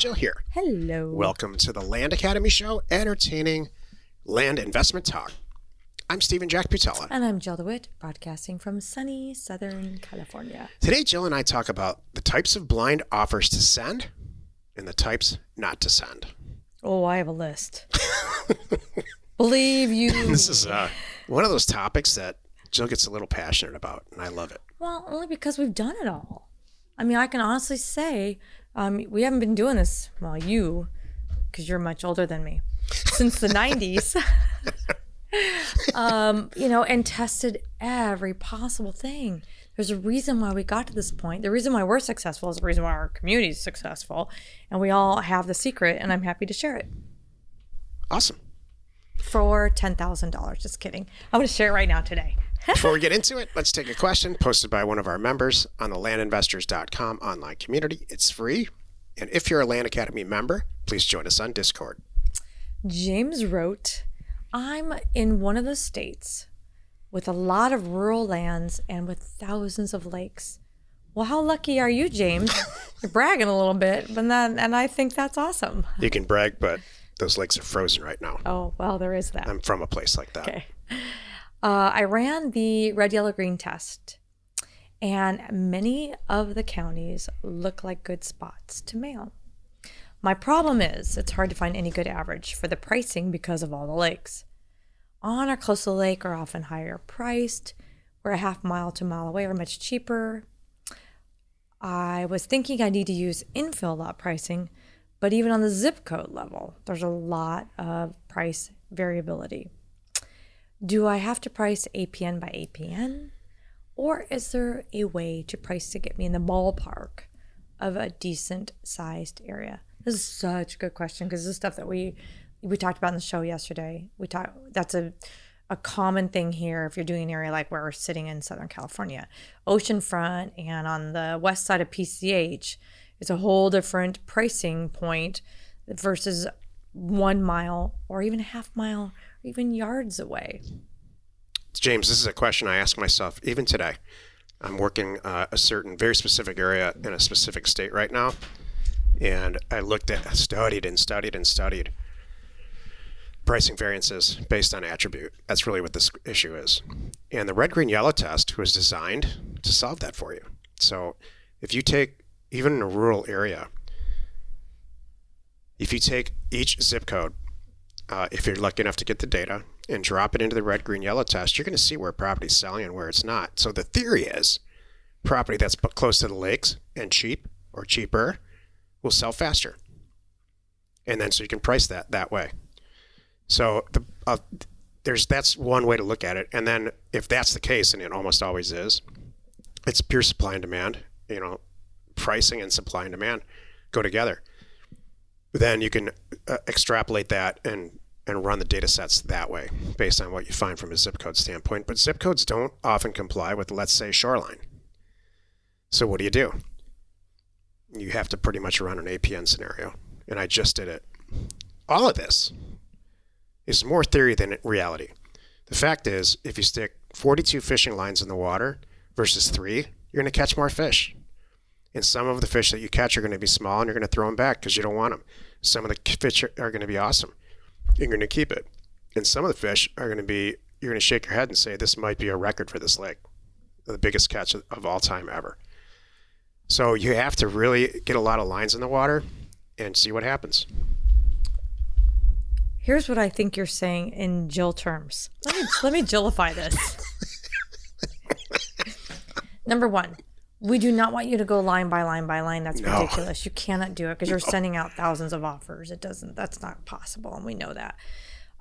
Jill here. Hello. Welcome to the Land Academy Show, entertaining land investment talk. I'm Stephen Jack Butala. And I'm Jill DeWitt, broadcasting from sunny Southern California. Today, Jill and I talk about the types of blind offers to send and the types not to send. Oh, I have a list. Believe you. This is uh, one of those topics that Jill gets a little passionate about, and I love it. Well, only because we've done it all. I mean, I can honestly say um, we haven't been doing this, well, you, because you're much older than me, since the 90s. um, you know, and tested every possible thing. There's a reason why we got to this point. The reason why we're successful is the reason why our community is successful. And we all have the secret, and I'm happy to share it Awesome. for $10,000. Just kidding. I'm going to share it right now today. Before we get into it, let's take a question posted by one of our members on the landinvestors.com online community. It's free. And if you're a Land Academy member, please join us on Discord. James wrote, I'm in one of the states with a lot of rural lands and with thousands of lakes. Well, how lucky are you, James? You're bragging a little bit, but then, and I think that's awesome. You can brag, but those lakes are frozen right now. Oh, well, there is that. I'm from a place like that. Okay. Uh, I ran the red, yellow, green test, and many of the counties look like good spots to mail. My problem is it's hard to find any good average for the pricing because of all the lakes. On or close to the lake are often higher priced, where a half mile to mile away are much cheaper. I was thinking I need to use infill lot pricing, but even on the zip code level, there's a lot of price variability. Do I have to price APN by APN? Or is there a way to price to get me in the ballpark of a decent sized area? This is such a good question because this is stuff that we we talked about in the show yesterday. We talked that's a a common thing here if you're doing an area like where we're sitting in Southern California, oceanfront, and on the west side of PCH, it's a whole different pricing point versus one mile or even a half mile or even yards away. James, this is a question I ask myself even today. I'm working uh, a certain, very specific area in a specific state right now. And I looked at, studied and studied and studied pricing variances based on attribute. That's really what this issue is. And the red, green, yellow test was designed to solve that for you. So if you take, even in a rural area, if you take each zip code, uh, if you're lucky enough to get the data and drop it into the red, green, yellow test, you're going to see where property's selling and where it's not. So the theory is property that's close to the lakes and cheap or cheaper will sell faster. And then so you can price that that way. So the, uh, there's that's one way to look at it. And then if that's the case, and it almost always is, it's pure supply and demand. You know, pricing and supply and demand go together. Then you can uh, extrapolate that and and run the data sets that way based on what you find from a zip code standpoint. But zip codes don't often comply with, let's say, shoreline. So what do you do? You have to pretty much run an APN scenario. And I just did it. All of this is more theory than reality. The fact is, if you stick 42 fishing lines in the water versus three, you're going to catch more fish. And some of the fish that you catch are going to be small and you're going to throw them back because you don't want them. Some of the fish are going to be awesome. You're going to keep it. And some of the fish are going to be, you're going to shake your head and say, this might be a record for this lake, the biggest catch of, all time ever. So you have to really get a lot of lines in the water and see what happens. Here's what I think you're saying in Jill terms. Let me let me Jillify this. Number one, we do not want you to go line by line by line. That's No. ridiculous. You cannot do it because you're sending out thousands of offers. It doesn't. That's not possible, and we know that.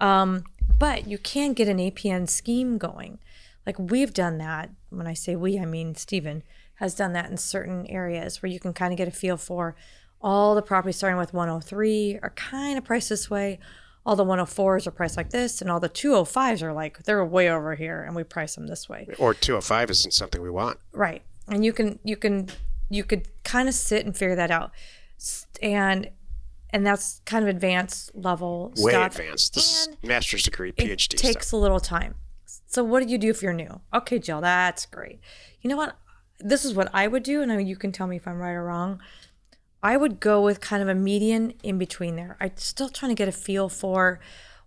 Um, but you can get an APN scheme going. Like we've done that. When I say we, I mean Stephen has done that in certain areas where you can kind of get a feel for all the properties starting with 103 are kind of priced this way. All the 104s are priced like this, and all the 205s are like they're way over here, and we price them this way. Or 205 isn't something we want. Right. And you can you can you could kind of sit and figure that out. And and that's kind of advanced level Way stuff. advanced. This And is master's degree, it PhD takes stuff. a little time. So what do you do if you're new? Okay, Jill, that's great. You know what? This is what I would do, and I- you can tell me if I'm right or wrong. I would go with kind of a median in between there. I'm still trying to get a feel for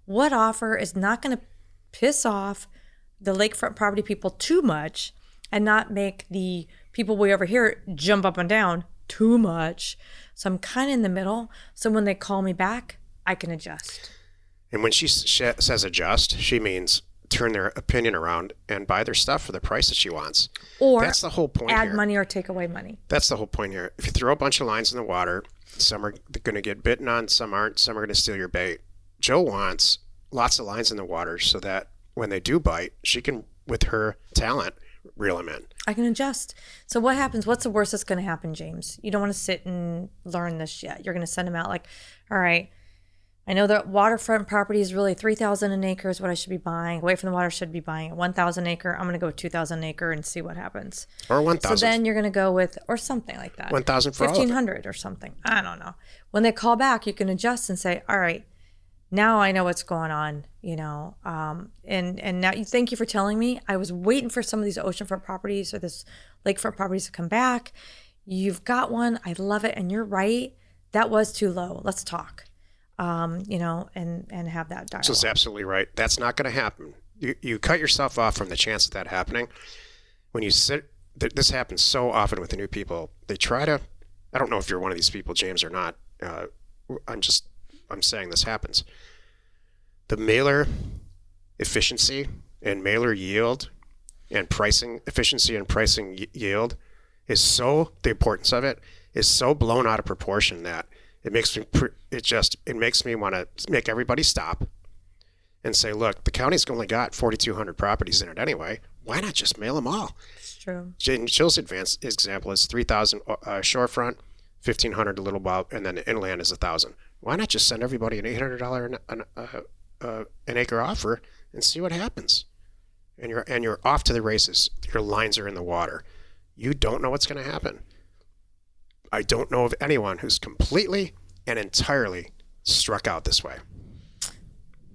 what offer is not going to piss off the lakefront property people too much and not make the people way over here jump up and down too much. So I'm kind of in the middle. So when they call me back, I can adjust. And when she sh- says adjust, she means turn their opinion around and buy their stuff for the price that she wants. Or That's the whole point add here. money or take away money. That's the whole point here. If you throw a bunch of lines in the water, some are going to get bitten on, some aren't, some are going to steal your bait. Joe wants lots of lines in the water so that when they do bite, she can, with her talent, reel them in. I can adjust. So what happens? What's the worst that's going to happen, James? You don't want to sit and learn this yet. You're going to send them out like, all right. I know that waterfront property is really three thousand an acre is what I should be buying. Away from the water should be buying a one thousand acre. I'm going to go two thousand acre and see what happens. Or 1,000. So 1,000 then you're going to go with or something like that. 1,000 for all fifteen hundred or something. I don't know. When they call back, you can adjust and say, all right, now I know what's going on. You know, um, and and now you thank you for telling me. I was waiting for some of these oceanfront properties or this lakefront properties to come back. You've got one. I love it, and you're right. That was too low. Let's talk. Um, you know, and and have that dialogue. So it's absolutely right. That's not going to happen. You, you cut yourself off from the chance of that happening. When you sit, th- this happens so often with the new people. They try to, I don't know if you're one of these people, James, or not. Uh, I'm just, I'm saying this happens. The mailer efficiency and mailer yield and pricing efficiency and pricing y- yield is so, the importance of it is so blown out of proportion that it makes me, pr- it just, it makes me want to make everybody stop and say, look, the county's only got 4,200 properties in it anyway. Why not just mail them all? It's true. Jen- Jill's advance example is 3,000 uh, shorefront, 1,500 a little while, and then the inland is 1,000. Why not just send everybody an $800 an, an, uh, uh, an acre offer and see what happens? And you're, and you're off to the races. Your lines are in the water. You don't know what's going to happen. I don't know of anyone who's completely and entirely struck out this way.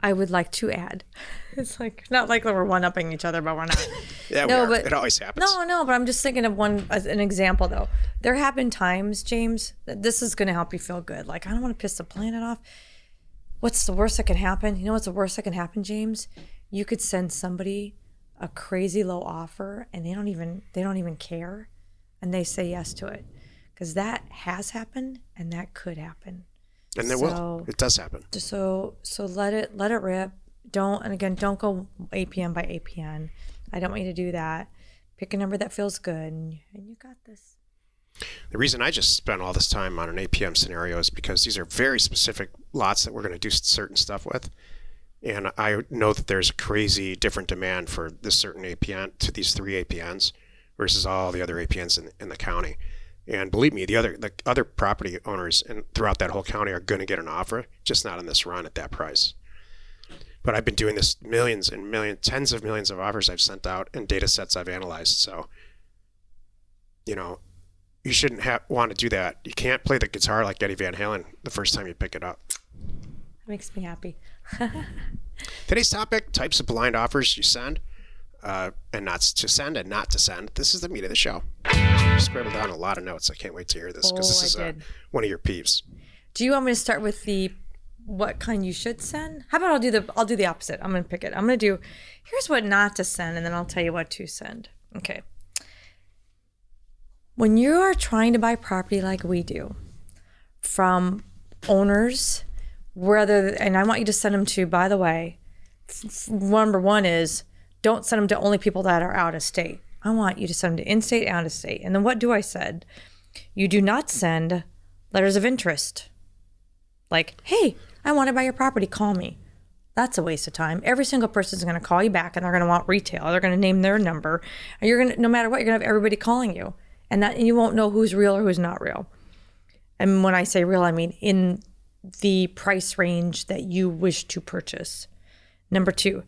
I would like to add. It's like not like we're one upping each other, but we're not. Yeah, we No, are. but- it always happens. No, no, but I'm just thinking of one as an example though. There have been times, James, that this is going to help you feel good. Like I don't want to piss the planet off. What's the worst that can happen? You know what's the worst that can happen, James? You could send somebody a crazy low offer and they don't even they don't even care and they say yes to it. Cuz that has happened and that could happen. And there so- will. It does happen. So so let it let it rip. Don't and again don't go APN by APN. I don't want you to do that. Pick a number that feels good and, and you got this. The reason I just spent all this time on an APN scenario is because these are very specific lots that we're going to do certain stuff with. And I know that there's a crazy different demand for this certain APN to these three APNs versus all the other APNs in, in the county. And believe me, the other the other property owners and throughout that whole county are going to get an offer, just not on this run at that price. But I've been doing this millions and millions, tens of millions of offers I've sent out and data sets I've analyzed. So, you know, you shouldn't have want to do that. You can't play the guitar like Eddie Van Halen the first time you pick it up. That makes me happy. Today's topic: types of blind offers you send, uh, and not to send and not to send. This is the meat of the show. Scribbled down a lot of notes. I can't wait to hear this because Oh, this is uh, one of your peeves. Do you want me to start with the what kind you should send? How about I'll do the I'll do the opposite. I'm gonna pick it. I'm gonna do here's what not to send, and then I'll tell you what to send. Okay. When you are trying to buy property like we do from owners, whether and I want you to send them to, by the way, f- number one is don't send them to only people that are out of state. I want you to send them to in-state, out of state. And then what do I said? You do not send letters of interest. Like, hey, I want to buy your property. Call me. That's a waste of time. Every single person is going to call you back, and they're going to want retail. They're going to name their number, and you're going to, no matter what, you're going to have everybody calling you, and that and you won't know who's real or who's not real. And when I say real, I mean in the price range that you wish to purchase. Number two,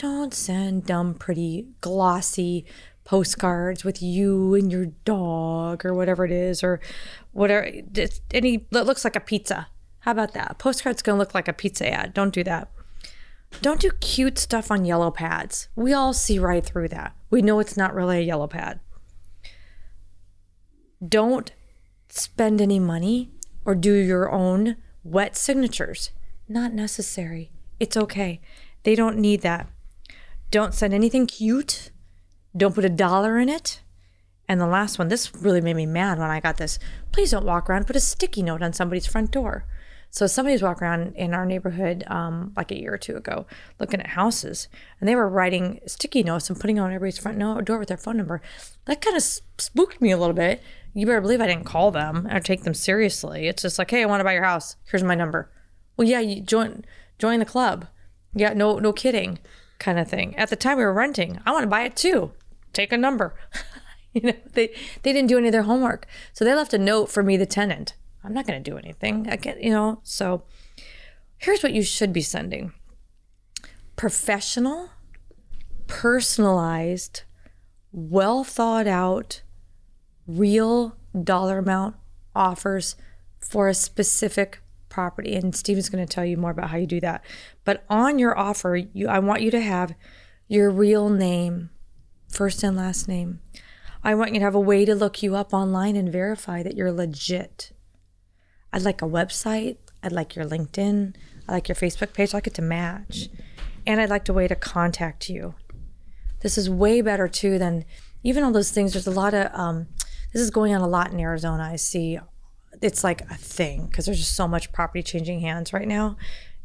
don't send dumb, pretty, glossy postcards with you and your dog or whatever it is, or whatever. Any that looks like a pizza. How about that? A postcard's gonna look like a pizza ad. Don't do that. Don't do cute stuff on yellow pads. We all see right through that. We know it's not really a yellow pad. Don't spend any money or do your own wet signatures. Not necessary. It's okay. They don't need that. Don't send anything cute. Don't put a dollar in it. And the last one, this really made me mad when I got this. Please don't walk around, put a sticky note on somebody's front door. So somebody was walking around in our neighborhood um, like a year or two ago, looking at houses, and they were writing sticky notes and putting on everybody's front door with their phone number. That kind of spooked me a little bit. You better believe I didn't call them or take them seriously. It's just like, hey, I want to buy your house. Here's my number. Well, yeah, you join join the club. Yeah, no, no kidding, kind of thing. At the time we were renting, I want to buy it too. Take a number. you know, they they didn't do any of their homework, so they left a note for me, the tenant. I'm not going to do anything. I get, you know. So here's what you should be sending: professional, personalized, well thought out, real dollar amount offers for a specific property. And Steven's going to tell you more about how you do that. But on your offer, you I want you to have your real name, first and last name. I want you to have a way to look you up online and verify that you're legit. I'd like a website. I'd like your LinkedIn. I like your Facebook page. I like it to match. And I'd like a way to contact you. This is way better too than even all those things. There's a lot of, um, this is going on a lot in Arizona. I see it's like a thing because there's just so much property changing hands right now,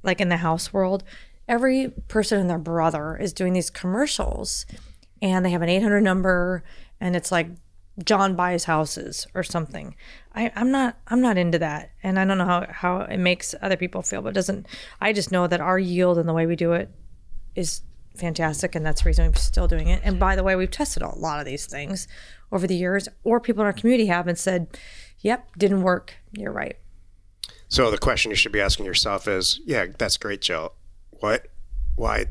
like in the house world. Every person and their brother is doing these commercials and they have an 800 number and it's like John buys houses or something. I, I'm not I'm not into that. And I don't know how, how it makes other people feel, but doesn't I just know that our yield and the way we do it is fantastic and that's the reason we're still doing it. And by the way, we've tested a lot of these things over the years, or people in our community have and said, Yep, didn't work. You're right. So the question you should be asking yourself is, yeah, that's great, Jill. What? Why?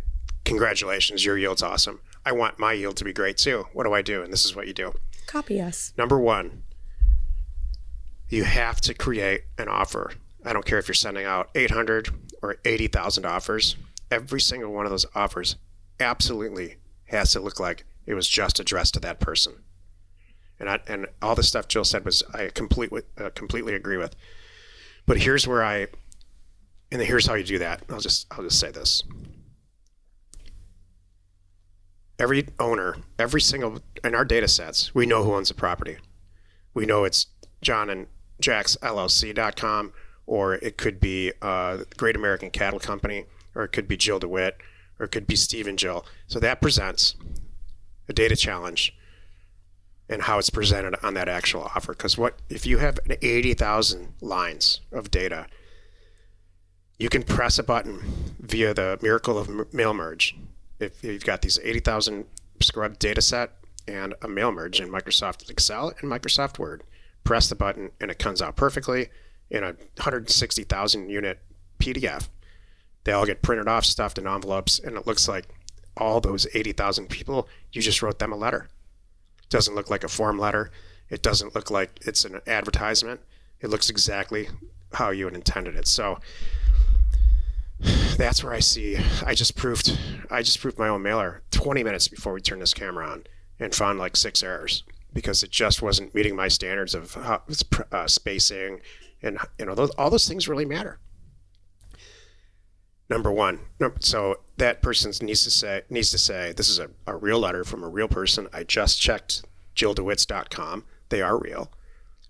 Congratulations, your yield's awesome. I want my yield to be great too. What do I do? And this is what you do. Copy us. Number one, you have to create an offer. I don't care if you're sending out 800 or 80,000 offers. Every single one of those offers absolutely has to look like it was just addressed to that person. And I, and all the stuff Jill said was I completely uh, completely agree with. But here's where I and here's how you do that. I'll just I'll just say this. Every owner, every single in our data sets, we know who owns the property. We know it's John and Jack's LLC.com, or it could be uh, Great American Cattle Company, or it could be Jill DeWitt, or it could be Steve and Jill. So that presents a data challenge and how it's presented on that actual offer. Because what if you have 80,000 lines of data, you can press a button via the miracle of mail merge. If you've got these 80,000 scrubbed data set and a mail merge in Microsoft Excel and Microsoft Word, press the button and it comes out perfectly in a 160,000 unit PDF. They all get printed off, stuffed in envelopes, and it looks like all those 80,000 people, you just wrote them a letter doesn't look like a form letter. It doesn't look like it's an advertisement. It looks exactly how you had intended it. So that's where I see. I just proved. I just proved my own mailer 20 minutes before we turned this camera on, and found like six errors because it just wasn't meeting my standards of how, uh, spacing, and you know those, all those things really matter. Number one, so that person needs to say needs to say this is a, a real letter from a real person. I just checked JillDeWitts.com. They are real.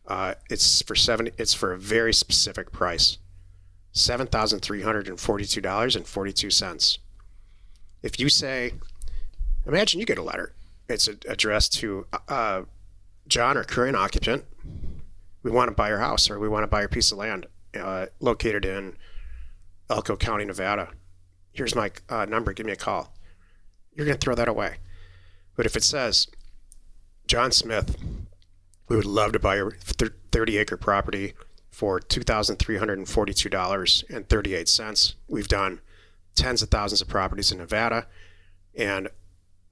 Uh, it's for seven. It's for a very specific price, seven thousand three hundred and forty-two dollars and forty-two cents. If you say, imagine you get a letter. It's addressed to uh, John or current occupant. We want to buy your house or we want to buy your piece of land uh, located in Elko County, Nevada. Here's my uh, number. Give me a call. You're going to throw that away. But if it says, John Smith, we would love to buy your 30 acre property for $2,342.38. We've done tens of thousands of properties in Nevada, and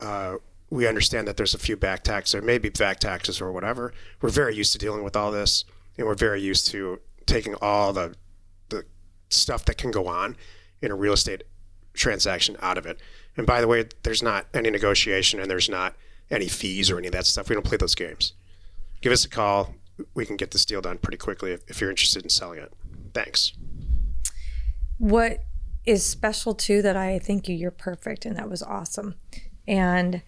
uh, we understand that there's a few back taxes, or maybe back taxes or whatever. We're very used to dealing with all this, and we're very used to taking all the stuff that can go on in a real estate transaction out of it. And by the way, there's not any negotiation and there's not any fees or any of that stuff. We don't play those games. Give us a call. we can get this deal done pretty quickly if, if you're interested in selling it. Thanks. What is special too that I think you, you're perfect and that was awesome. And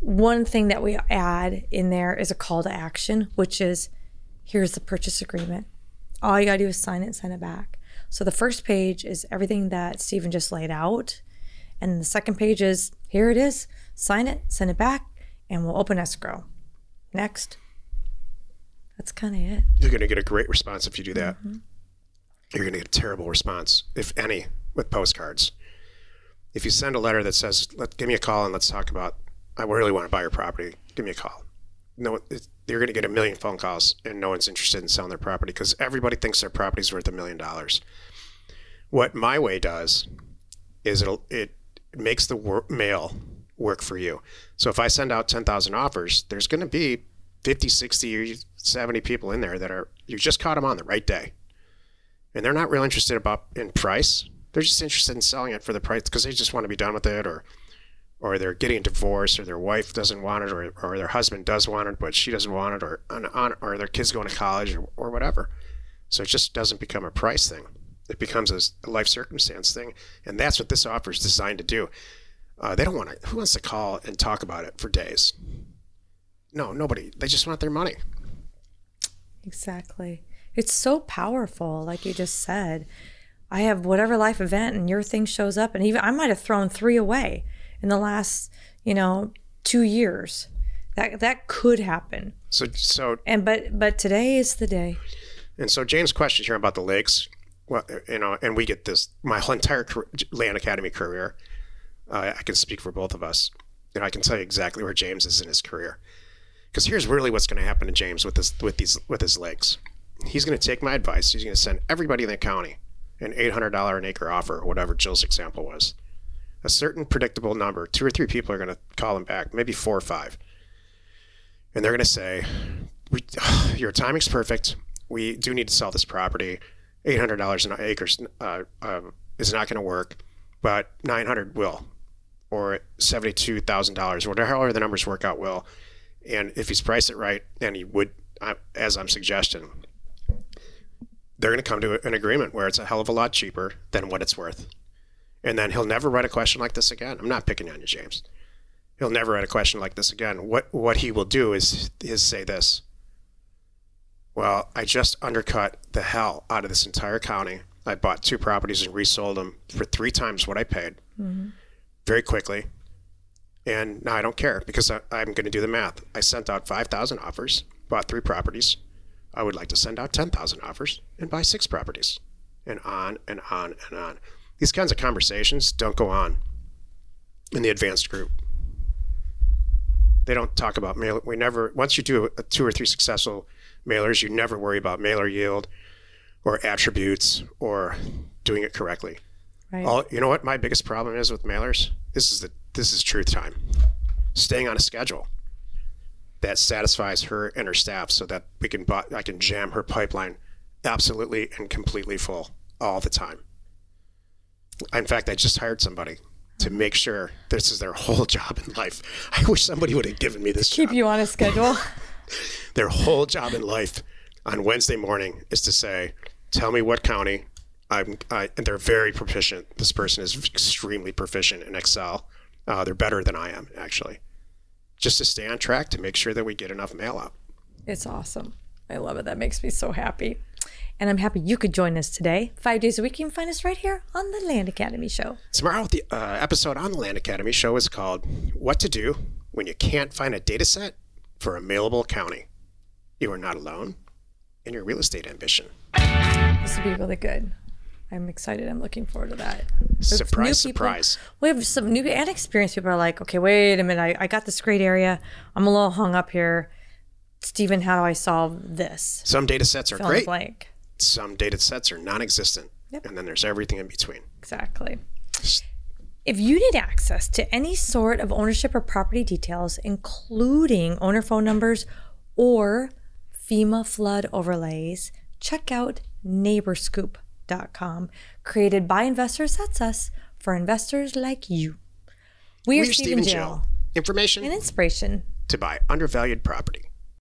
one thing that we add in there is a call to action, which is here's the purchase agreement. All you got to do is sign it and send it back. So the first page is everything that Stephen just laid out. And the second page is here it is, sign it, send it back, and we'll open escrow. Next. That's kind of it. You're going to get a great response if you do that. Mm-hmm. You're going to get a terrible response, if any, with postcards. If you send a letter that says, Let, "Give me a call and let's talk about," I really want to buy your property. Give me a call. No, it, you're going to get a million phone calls, and no one's interested in selling their property because everybody thinks their property's worth a million dollars. What my way does is it'll it makes the mail work for you. So if I send out 10,000 offers, there's going to be 50, 60, 70 people in there that are you just caught them on the right day. And they're not real interested about in price. They're just interested in selling it for the price because they just want to be done with it or or they're getting divorced, or their wife doesn't want it or, or their husband does want it but she doesn't want it or on, or their kids going to college or, or whatever. So it just doesn't become a price thing. It becomes a life circumstance thing, and that's what this offer is designed to do. Uh, they don't want to. Who wants to call and talk about it for days? No, nobody. They just want their money. Exactly. It's so powerful, like you just said. I have whatever life event and your thing shows up and even I might have thrown three away in the last, you know, two years. That that could happen. So, so, And but but today is the day. and so James' question here about the lakes. Well, you know, and we get this my whole entire car- Land Academy career. Uh, I can speak for both of us, and I can tell you exactly where James is in his career. Because here's really what's going to happen to James with this with these with his lakes. He's going to take my advice. He's going to send everybody in the county an eight hundred dollar an acre offer, or whatever Jill's example was. A certain predictable number. Two or three people are going to call him back, maybe four or five, and they're going to say, we, "Your timing's perfect. We do need to sell this property. Eight hundred dollars an acre uh, uh, is not going to work, but nine hundred will, or seventy-two thousand dollars, whatever however the numbers work out will. And if he's priced it right, and he would, uh, as I'm suggesting, they're going to come to an agreement where it's a hell of a lot cheaper than what it's worth. And then he'll never write a question like this again. I'm not picking on you, James. He'll never write a question like this again. What what he will do is is say this. Well, I just undercut the hell out of this entire county. I bought two properties and resold them for three times what I paid, mm-hmm. very quickly. And now I don't care because I, I'm going to do the math. I sent out 5,000 offers, bought three properties. I would like to send out 10,000 offers and buy six properties, and on and on and on. These kinds of conversations don't go on in the advanced group. They don't talk about mail. We never, once you do a, two or three successful mailers, you never worry about mailer yield or attributes or doing it correctly. Right. All, you know what my biggest problem is with mailers? This is the this is truth time. Staying on a schedule that satisfies her and her staff so that we can I can jam her pipeline absolutely and completely full all the time. In fact, I just hired somebody to make sure this is their whole job in life. I wish somebody would have given me this Keep job. you on a schedule. Their whole job in life on Wednesday morning is to say, "Tell me what county." I'm, I, and they're very proficient. This person is extremely proficient in Excel. Uh, they're better than I am, actually. Just to stay on track to make sure that we get enough mail out. It's awesome. I love it. That makes me so happy. And I'm happy you could join us today. Five days a week, you can find us right here on the Land Academy Show. Tomorrow, the uh, episode on the Land Academy show is called What to Do When You Can't Find a Data Set for a Mailable County. You are not alone in your real estate ambition. This will be really good. I'm excited. I'm looking forward to that. Surprise, people- surprise. We have some new and experienced people are like, okay, wait a minute. I, I got this great area. I'm a little hung up here. Stephen, how do I solve this? Some data sets are Fill great, blank. Some data sets are non existent. Yep. And then there's everything in between. Exactly. If you need access to any sort of ownership or property details, including owner phone numbers or FEMA flood overlays, check out neighborscoop.com, created by investors, that's us, for investors like you. We are We're Stephen Jill, Jill. Information and inspiration. to buy undervalued property.